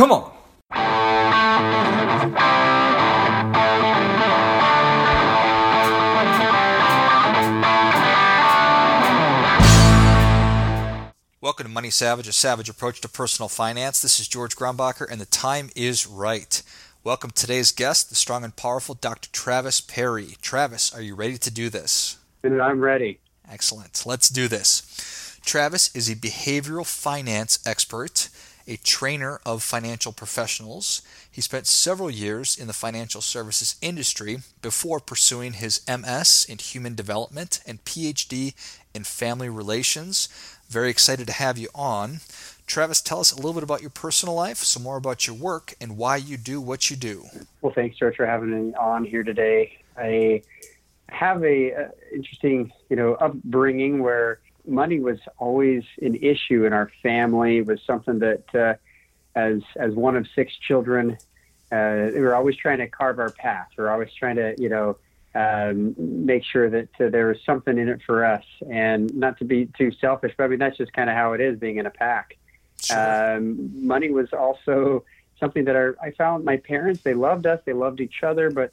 Come on. Welcome to Money Savage, a savage approach to personal finance. This is George Grumbacher, and the time is right. Welcome today's guest, the strong and powerful Dr. Travis Perry. Travis, are you ready to do this? I'm ready. Excellent. Let's do this. Travis is a behavioral finance expert, a trainer of financial professionals. He spent several years in the financial services industry before pursuing his MS in human development and PhD in family relations. Very excited to have you on. Travis, tell us a little bit about your personal life, some more about your work, and why you do what you do. Well, thanks, George, for having me on here today. I have a uh, interesting, you know, upbringing where money was always an issue in our family. It was something that, uh, as as one of six children, uh, we were always trying to carve our path. We are always trying to, you know, um, make sure that uh, there was something in it for us. And not to be too selfish, but I mean, that's just kind of how it is being in a pack. Sure. Um, money was also something that our, I found my parents, they loved us, they loved each other, but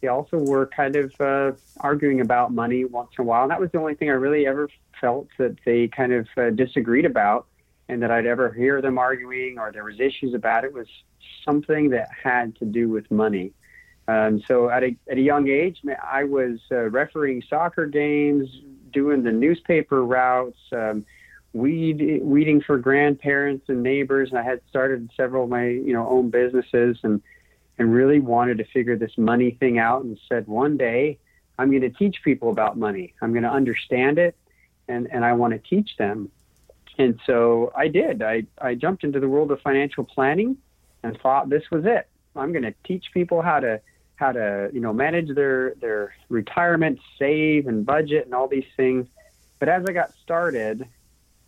they also were kind of uh, arguing about money once in a while. And that was the only thing I really ever felt that they kind of uh, disagreed about and that I'd ever hear them arguing or there was issues about it was something that had to do with money. Um, so at a, at a young age, I was uh, refereeing soccer games, doing the newspaper routes, um, weed, weeding for grandparents and neighbors. And I had started several of my you know own businesses and and really wanted to figure this money thing out. And said one day I'm going to teach people about money. I'm going to understand it, and and I want to teach them. And so I did. I I jumped into the world of financial planning and thought this was it. I'm going to teach people how to how to you know manage their their retirement, save and budget and all these things. But as I got started,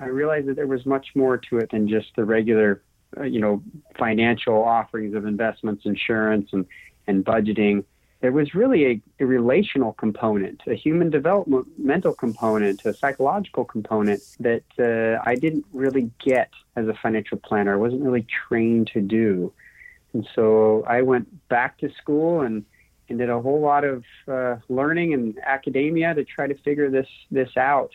I realized that there was much more to it than just the regular uh, you know financial offerings of investments, insurance, and and budgeting. There was really a, a relational component, a human developmental component, a psychological component that uh, I didn't really get as a financial planner. I wasn't really trained to do. And so I went back to school and, and did a whole lot of uh, learning and academia to try to figure this this out.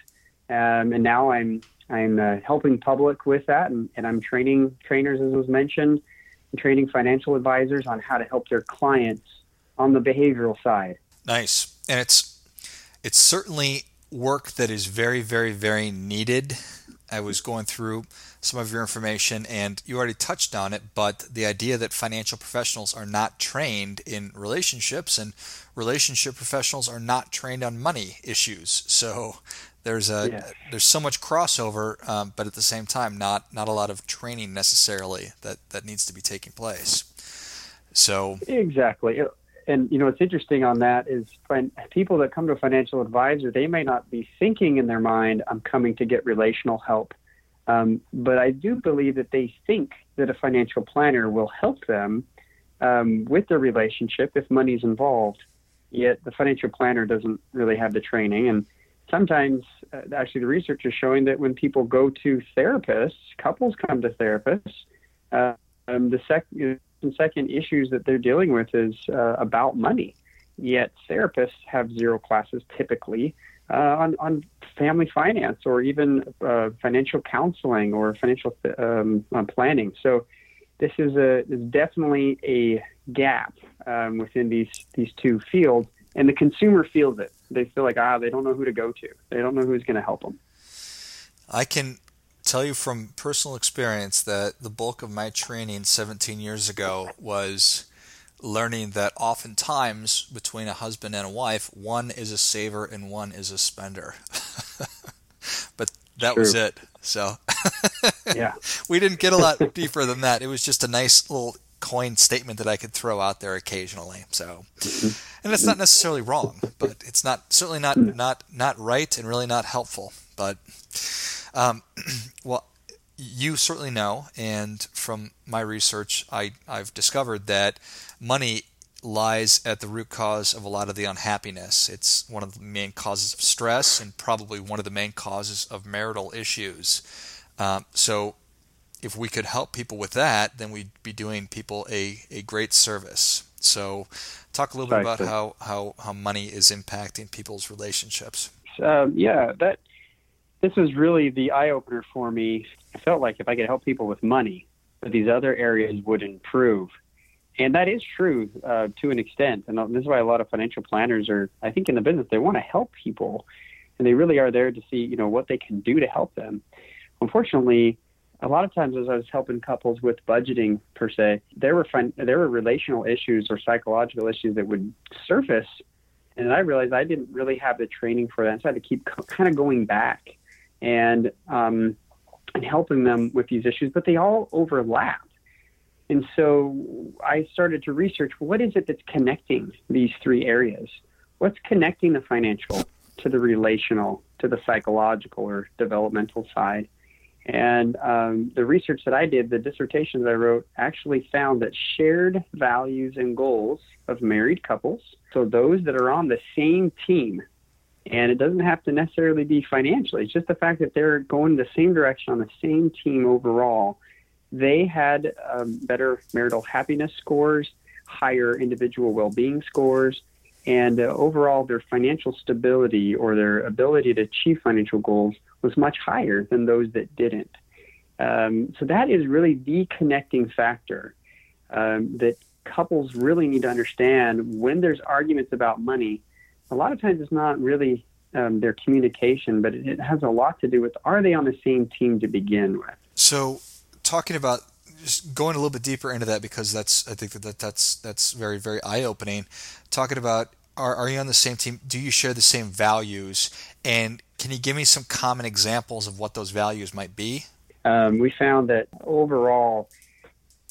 Um, and now I'm I'm uh, helping public with that, and, and I'm training trainers, as was mentioned, and training financial advisors on how to help their clients on the behavioral side. Nice, and it's it's certainly work that is very, very, very needed. I was going through some of your information, and you already touched on it, but the idea that financial professionals are not trained in relationships and relationship professionals are not trained on money issues. So there's a yeah. there's so much crossover, um, but at the same time, not not a lot of training necessarily that that needs to be taking place. So exactly, and you know what's interesting on that is when people that come to a financial advisor, they may not be thinking in their mind, "I'm coming to get relational help." Um, but I do believe that they think that a financial planner will help them um, with their relationship if money's involved. Yet the financial planner doesn't really have the training. And sometimes, uh, actually, the research is showing that when people go to therapists, couples come to therapists, uh, um, the sec- second issues that they're dealing with is uh, about money. Yet therapists have zero classes typically uh, on, on family finance or even uh, financial counseling or financial um, uh, planning. So this is a is definitely a gap um, within these these two fields, and the consumer feels it. They feel like ah, they don't know who to go to. They don't know who's going to help them. I can tell you from personal experience that the bulk of my training 17 years ago was learning that oftentimes between a husband and a wife, one is a saver and one is a spender. but that True. was it. So yeah, we didn't get a lot deeper than that. It was just a nice little coin statement that I could throw out there occasionally. So, and it's not necessarily wrong, but it's not certainly not not not right and really not helpful. But um, well, you certainly know, and from my research, I I've discovered that money lies at the root cause of a lot of the unhappiness. It's one of the main causes of stress and probably one of the main causes of marital issues. Um, so, if we could help people with that, then we'd be doing people a, a great service. So, talk a little bit about how, how, how money is impacting people's relationships. Um, yeah, that this was really the eye opener for me. I felt like if I could help people with money, that these other areas would improve. And that is true uh, to an extent. And this is why a lot of financial planners are, I think, in the business, they want to help people. And they really are there to see, you know, what they can do to help them. Unfortunately, a lot of times as I was helping couples with budgeting per se, there were fun, there were relational issues or psychological issues that would surface, and I realized I didn't really have the training for that, so I had to keep kind of going back and um, and helping them with these issues, but they all overlap. And so I started to research what is it that's connecting these three areas? What's connecting the financial to the relational to the psychological or developmental side? And um, the research that I did, the dissertation that I wrote, actually found that shared values and goals of married couples, so those that are on the same team, and it doesn't have to necessarily be financially, it's just the fact that they're going the same direction on the same team overall, they had um, better marital happiness scores, higher individual well being scores, and uh, overall their financial stability or their ability to achieve financial goals was much higher than those that didn't. Um, so that is really the connecting factor um, that couples really need to understand when there's arguments about money. A lot of times it's not really um, their communication, but it, it has a lot to do with are they on the same team to begin with. So, talking about just going a little bit deeper into that because that's I think that, that that's that's very very eye opening. Talking about are are you on the same team? Do you share the same values? And can you give me some common examples of what those values might be? Um, we found that overall,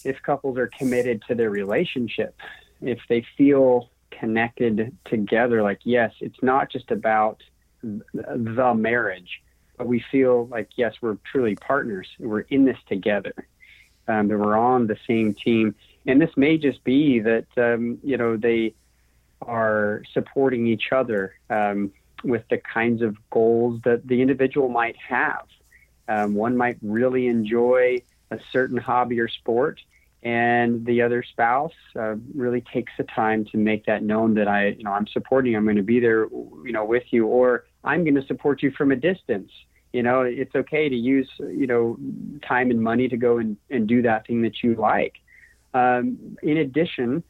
if couples are committed to their relationship, if they feel connected together, like, yes, it's not just about the marriage, but we feel like, yes, we're truly partners. We're in this together, um, that we're on the same team. And this may just be that, um, you know, they are supporting each other. Um, with the kinds of goals that the individual might have. Um, one might really enjoy a certain hobby or sport, and the other spouse uh, really takes the time to make that known that I, you know, I'm supporting. I'm going to be there, you know, with you, or I'm going to support you from a distance. You know, it's okay to use, you know, time and money to go and, and do that thing that you like. Um, in addition,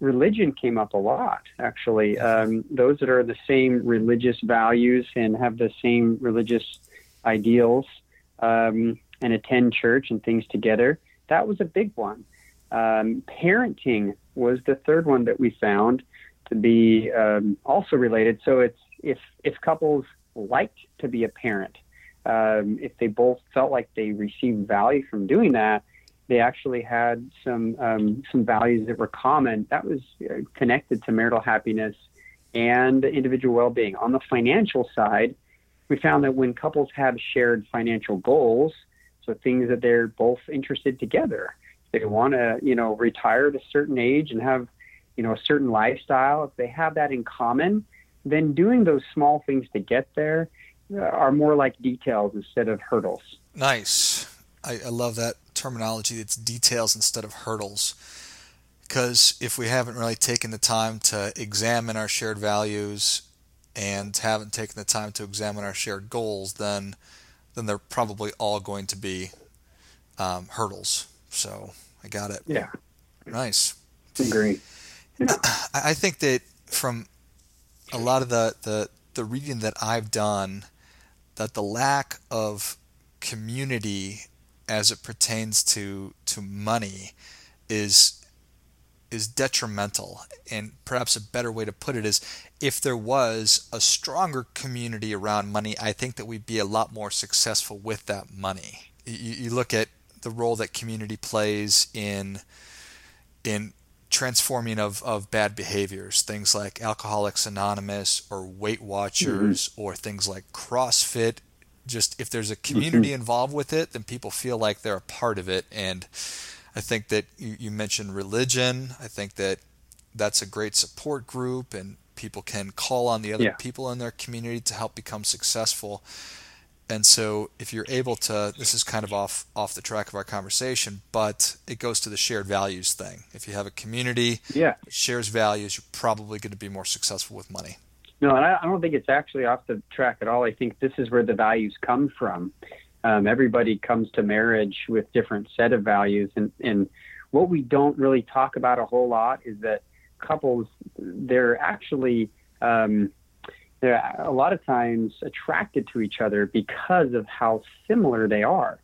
religion came up a lot, actually. Um, those that are the same religious values and have the same religious ideals um, and attend church and things together, that was a big one. Um, parenting was the third one that we found to be um, also related. So it's if if couples liked to be a parent, um, if they both felt like they received value from doing that, they actually had some um, some values that were common. That was uh, connected to marital happiness and individual well-being. On the financial side, we found that when couples have shared financial goals, so things that they're both interested together, they want to you know retire at a certain age and have you know a certain lifestyle. If they have that in common, then doing those small things to get there are more like details instead of hurdles. Nice. I, I love that terminology It's details instead of hurdles. Because if we haven't really taken the time to examine our shared values and haven't taken the time to examine our shared goals, then then they're probably all going to be um, hurdles. So I got it. Yeah. Nice. Agree. Yeah. I think that from a lot of the, the, the reading that I've done, that the lack of community as it pertains to to money is is detrimental. And perhaps a better way to put it is if there was a stronger community around money i think that we'd be a lot more successful with that money. You, you look at the role that community plays in in transforming of, of bad behaviors things like alcoholics anonymous or weight watchers mm-hmm. or things like crossfit just if there's a community mm-hmm. involved with it, then people feel like they're a part of it. And I think that you, you mentioned religion. I think that that's a great support group, and people can call on the other yeah. people in their community to help become successful. And so if you're able to this is kind of off off the track of our conversation, but it goes to the shared values thing. If you have a community yeah. shares values, you're probably going to be more successful with money. No, and I, I don't think it's actually off the track at all. I think this is where the values come from. Um, everybody comes to marriage with different set of values, and, and what we don't really talk about a whole lot is that couples they're actually um, they're a lot of times attracted to each other because of how similar they are.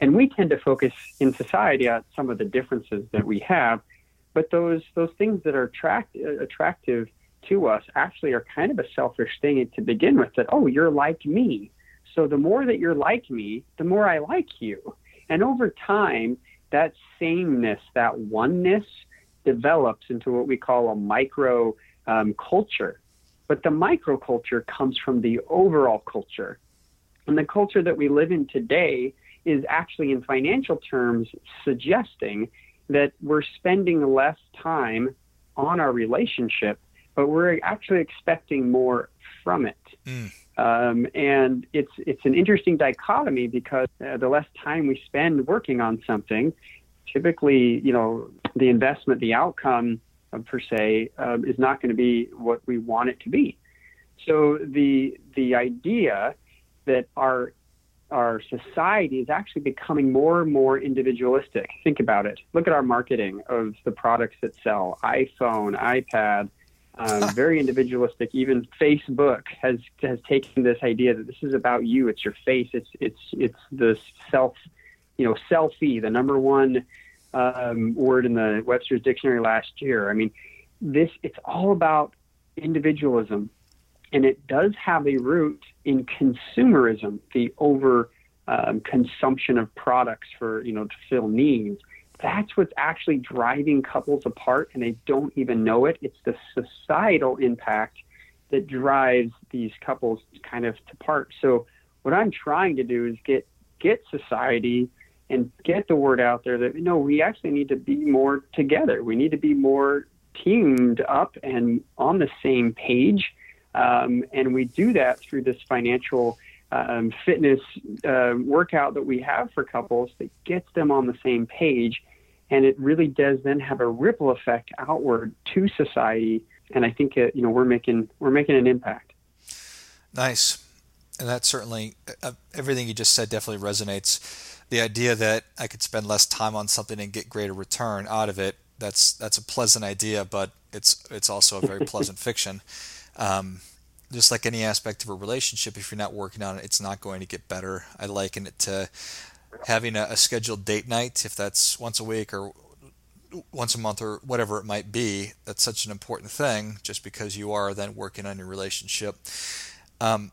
And we tend to focus in society on some of the differences that we have, but those those things that are attract, attractive to us actually are kind of a selfish thing to begin with. That oh, you're like me, so the more that you're like me, the more I like you. And over time, that sameness, that oneness, develops into what we call a micro um, culture but the microculture comes from the overall culture. And the culture that we live in today is actually, in financial terms, suggesting that we're spending less time on our relationship, but we're actually expecting more from it. Mm. Um, and it's it's an interesting dichotomy because uh, the less time we spend working on something, typically, you know, the investment, the outcome per se um, is not going to be what we want it to be. So the the idea that our our society is actually becoming more and more individualistic. Think about it. Look at our marketing of the products that sell iPhone, iPad, um, very individualistic. Even Facebook has has taken this idea that this is about you. It's your face. It's it's it's the self, you know, selfie, the number one um, word in the Webster's dictionary last year. I mean, this it's all about individualism, and it does have a root in consumerism, the over um, consumption of products for you know to fill needs. That's what's actually driving couples apart, and they don't even know it. It's the societal impact that drives these couples kind of to part. So, what I'm trying to do is get get society and get the word out there that no, we actually need to be more together. We need to be more teamed up and on the same page. Um, and we do that through this financial um, fitness uh, workout that we have for couples that gets them on the same page. And it really does then have a ripple effect outward to society. And I think uh, you know we're making we're making an impact. Nice, and that certainly uh, everything you just said definitely resonates the idea that I could spend less time on something and get greater return out of it that's that's a pleasant idea, but it's it's also a very pleasant fiction. Um, just like any aspect of a relationship, if you're not working on it, it's not going to get better. I liken it to having a, a scheduled date night, if that's once a week or once a month or whatever it might be. That's such an important thing, just because you are then working on your relationship. Um,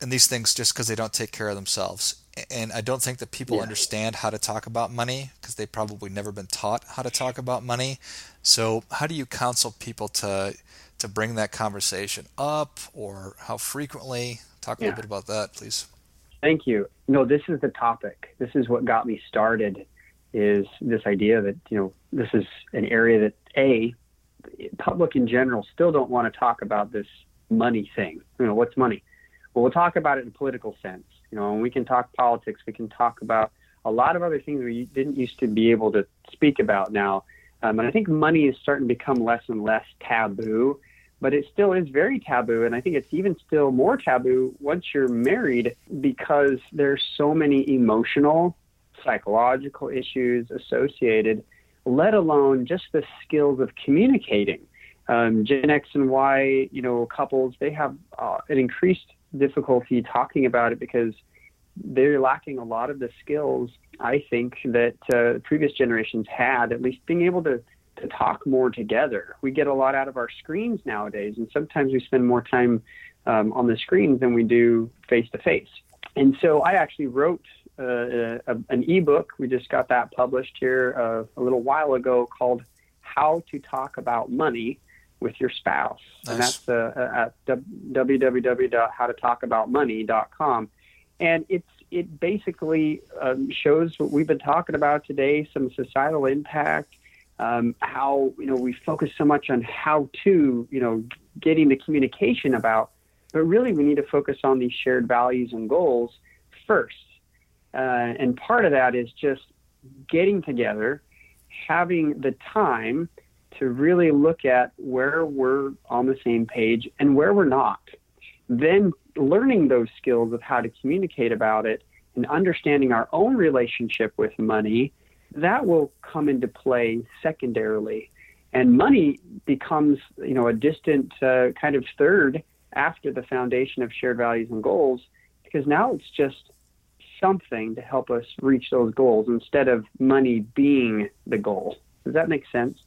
and these things, just because they don't take care of themselves, and I don't think that people yeah. understand how to talk about money because they've probably never been taught how to talk about money. So, how do you counsel people to to bring that conversation up, or how frequently? Talk a yeah. little bit about that, please. Thank you. No, this is the topic. This is what got me started. Is this idea that you know this is an area that a public in general still don't want to talk about this money thing. You know, what's money? Well, we'll talk about it in a political sense you know, and we can talk politics. We can talk about a lot of other things we didn't used to be able to speak about now. Um, and I think money is starting to become less and less taboo, but it still is very taboo. And I think it's even still more taboo once you're married because there's so many emotional, psychological issues associated, let alone just the skills of communicating. Um, Gen X and Y, you know, couples, they have uh, an increased difficulty talking about it because they're lacking a lot of the skills I think that uh, previous generations had, at least being able to to talk more together. We get a lot out of our screens nowadays, and sometimes we spend more time um, on the screens than we do face to face. And so I actually wrote uh, a, an ebook. We just got that published here uh, a little while ago called "How to Talk About Money." With your spouse. Nice. And that's uh, at www.howtotalkaboutmoney.com. And it's it basically um, shows what we've been talking about today, some societal impact, um, how you know we focus so much on how to you know getting the communication about, but really we need to focus on these shared values and goals first. Uh, and part of that is just getting together, having the time to really look at where we're on the same page and where we're not. Then learning those skills of how to communicate about it and understanding our own relationship with money, that will come into play secondarily. And money becomes, you know, a distant uh, kind of third after the foundation of shared values and goals, because now it's just something to help us reach those goals instead of money being the goal. Does that make sense?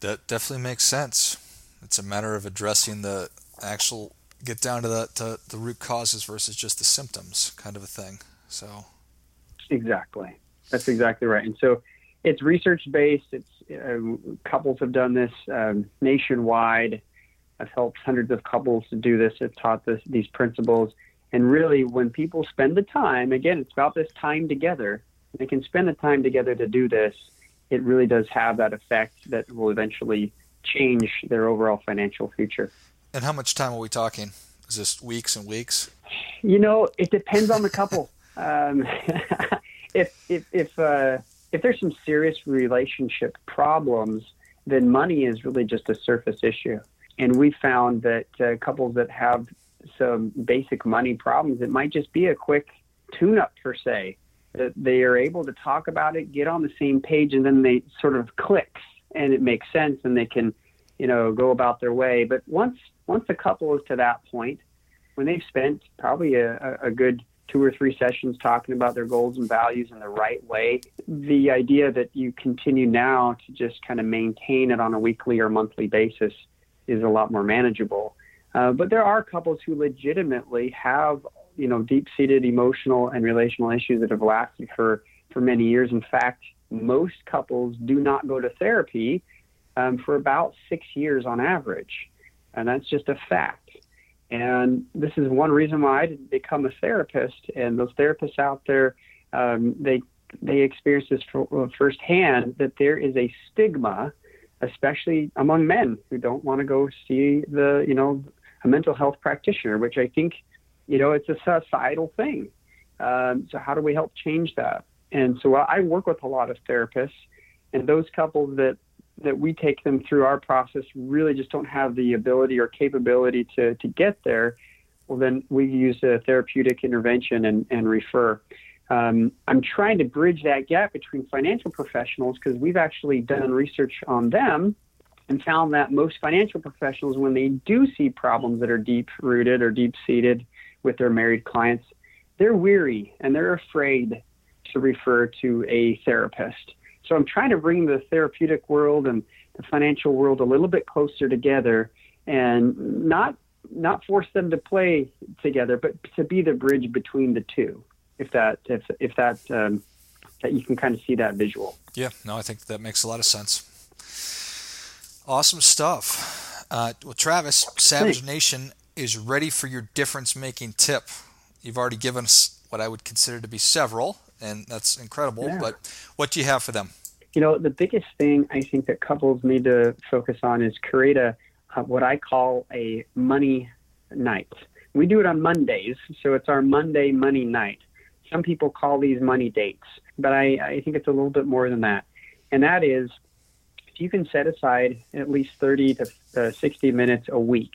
That definitely makes sense. It's a matter of addressing the actual get down to the to the root causes versus just the symptoms kind of a thing. So exactly, that's exactly right. And so it's research based. It's uh, couples have done this um, nationwide. I've helped hundreds of couples to do this. I've taught this, these principles. And really, when people spend the time, again, it's about this time together. They can spend the time together to do this. It really does have that effect that will eventually change their overall financial future. And how much time are we talking? Is this weeks and weeks? You know, it depends on the couple. um, if if if uh, if there's some serious relationship problems, then money is really just a surface issue. And we found that uh, couples that have some basic money problems, it might just be a quick tune-up per se. That they are able to talk about it, get on the same page, and then they sort of clicks, and it makes sense, and they can, you know, go about their way. But once once a couple is to that point, when they've spent probably a, a good two or three sessions talking about their goals and values in the right way, the idea that you continue now to just kind of maintain it on a weekly or monthly basis is a lot more manageable. Uh, but there are couples who legitimately have, you know, deep-seated emotional and relational issues that have lasted for for many years. In fact, most couples do not go to therapy um, for about six years on average, and that's just a fact. And this is one reason why I didn't become a therapist. And those therapists out there, um, they they experience this firsthand that there is a stigma, especially among men who don't want to go see the you know a mental health practitioner, which I think you know it's a societal thing. Um, so how do we help change that? And so I work with a lot of therapists, and those couples that that we take them through our process really just don't have the ability or capability to, to get there, well, then we use a therapeutic intervention and, and refer. Um, I'm trying to bridge that gap between financial professionals because we've actually done research on them and found that most financial professionals, when they do see problems that are deep rooted or deep seated with their married clients, they're weary and they're afraid to refer to a therapist. So I'm trying to bring the therapeutic world and the financial world a little bit closer together and not not force them to play together, but to be the bridge between the two. If that if if that um, that you can kind of see that visual. Yeah, no, I think that makes a lot of sense. Awesome stuff. Uh, well, Travis, Savage Thanks. Nation is ready for your difference making tip. You've already given us what I would consider to be several, and that's incredible. Yeah. But what do you have for them? You know, the biggest thing I think that couples need to focus on is create a, a what I call a money night. We do it on Mondays, so it's our Monday money night. Some people call these money dates, but I, I think it's a little bit more than that. And that is, if you can set aside at least 30 to uh, 60 minutes a week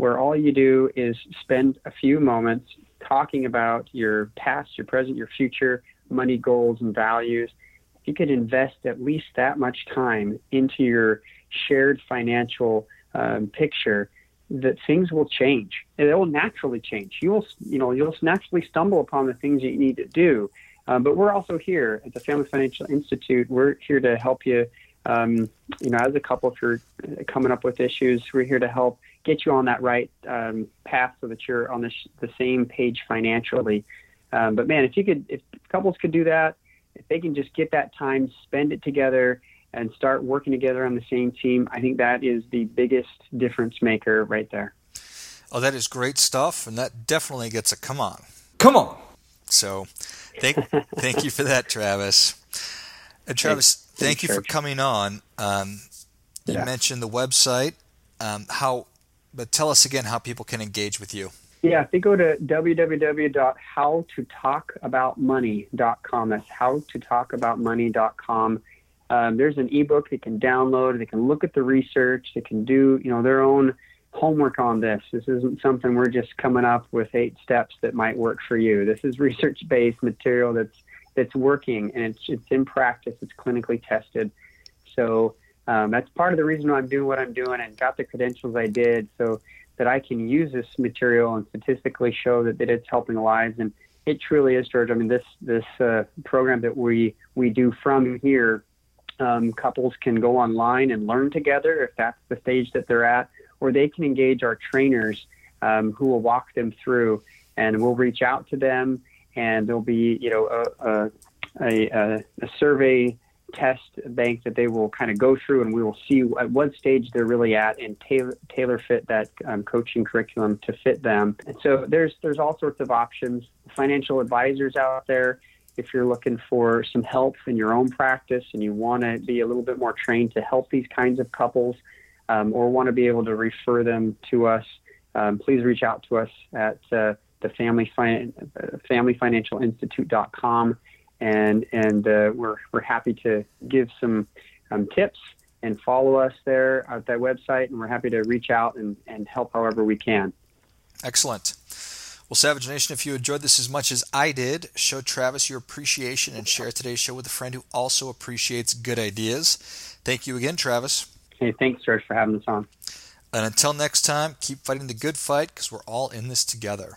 where all you do is spend a few moments talking about your past, your present, your future, money goals and values, if you could invest at least that much time into your shared financial um, picture, that things will change. It will naturally change. You will, you know, you'll naturally stumble upon the things you need to do. Um, but we're also here at the Family Financial Institute. We're here to help you. Um, you know, as a couple, if you're coming up with issues, we're here to help get you on that right um, path so that you're on the, sh- the same page financially. Um, but man, if you could, if couples could do that, if they can just get that time, spend it together, and start working together on the same team, I think that is the biggest difference maker right there. Oh, that is great stuff, and that definitely gets a come on. Come on. So, thank thank you for that, Travis. And Travis, thanks, thank thanks, you for coming on. Um, you yeah. mentioned the website. Um, how, but tell us again how people can engage with you. Yeah, if they go to www.howtotalkaboutmoney.com, that's howtotalkaboutmoney.com. Um, there's an ebook they can download. They can look at the research. They can do, you know, their own homework on this. This isn't something we're just coming up with eight steps that might work for you. This is research-based material that's that's working and it's it's in practice. It's clinically tested. So um, that's part of the reason why I'm doing what I'm doing and got the credentials I did. So that I can use this material and statistically show that, that it's helping lives. And it truly is, George. I mean, this this uh, program that we we do from here, um, couples can go online and learn together if that's the stage that they're at, or they can engage our trainers um, who will walk them through, and we'll reach out to them, and there'll be you know a, a, a, a survey test bank that they will kind of go through and we will see at what stage they're really at and tailor, tailor fit that um, coaching curriculum to fit them. And so there's there's all sorts of options. Financial advisors out there, if you're looking for some help in your own practice and you want to be a little bit more trained to help these kinds of couples um, or want to be able to refer them to us, um, please reach out to us at uh, the family, fin- uh, familyfinancialinstitute.com and and uh, we're we're happy to give some um, tips and follow us there at that website, and we're happy to reach out and, and help however we can. Excellent. Well, Savage Nation, if you enjoyed this as much as I did, show Travis your appreciation and share today's show with a friend who also appreciates good ideas. Thank you again, Travis. Hey, thanks, George, for having us on. And until next time, keep fighting the good fight because we're all in this together.